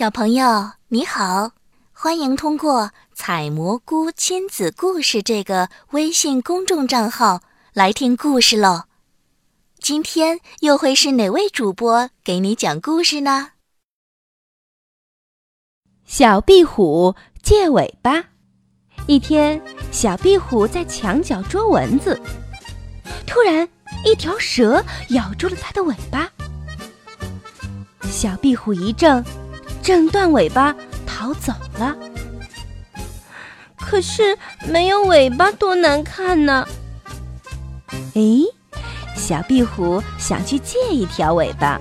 小朋友你好，欢迎通过“采蘑菇亲子故事”这个微信公众账号来听故事喽。今天又会是哪位主播给你讲故事呢？小壁虎借尾巴。一天，小壁虎在墙角捉蚊子，突然一条蛇咬住了它的尾巴。小壁虎一怔。挣断尾巴逃走了，可是没有尾巴多难看呢。哎，小壁虎想去借一条尾巴。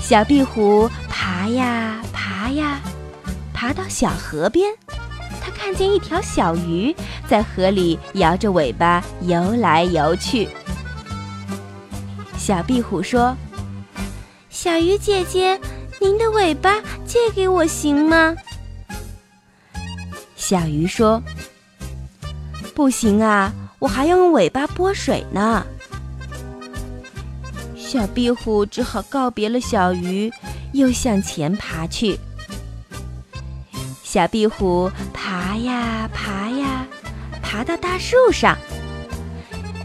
小壁虎爬呀爬呀，爬到小河边，它看见一条小鱼在河里摇着尾巴游来游去。小壁虎说：“小鱼姐姐。”您的尾巴借给我行吗？小鱼说：“不行啊，我还要用尾巴拨水呢。”小壁虎只好告别了小鱼，又向前爬去。小壁虎爬呀爬呀，爬到大树上，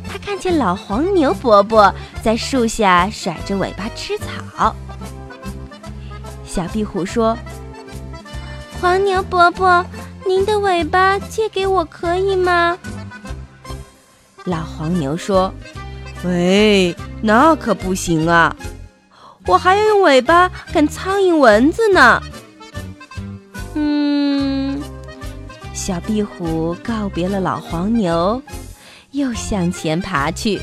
它看见老黄牛伯伯在树下甩着尾巴吃草。小壁虎说：“黄牛伯伯，您的尾巴借给我可以吗？”老黄牛说：“喂，那可不行啊，我还要用尾巴赶苍蝇蚊子呢。”嗯，小壁虎告别了老黄牛，又向前爬去。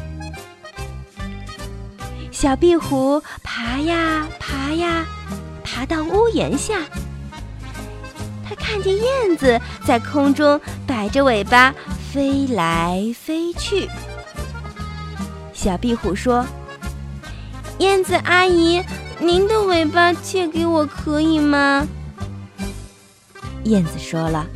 小壁虎爬呀爬。爬到屋檐下，他看见燕子在空中摆着尾巴飞来飞去。小壁虎说：“燕子阿姨，您的尾巴借给我可以吗？”燕子说了：“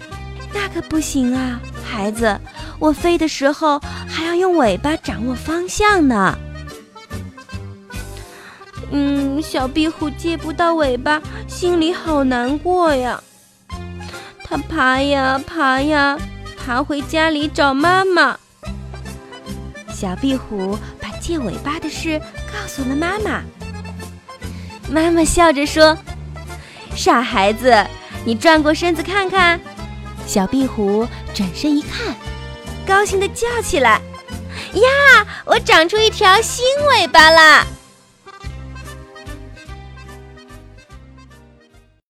那可不行啊，孩子，我飞的时候还要用尾巴掌握方向呢。”嗯，小壁虎借不到尾巴，心里好难过呀。它爬呀爬呀，爬回家里找妈妈。小壁虎把借尾巴的事告诉了妈妈。妈妈笑着说：“傻孩子，你转过身子看看。”小壁虎转身一看，高兴地叫起来：“呀，我长出一条新尾巴啦！”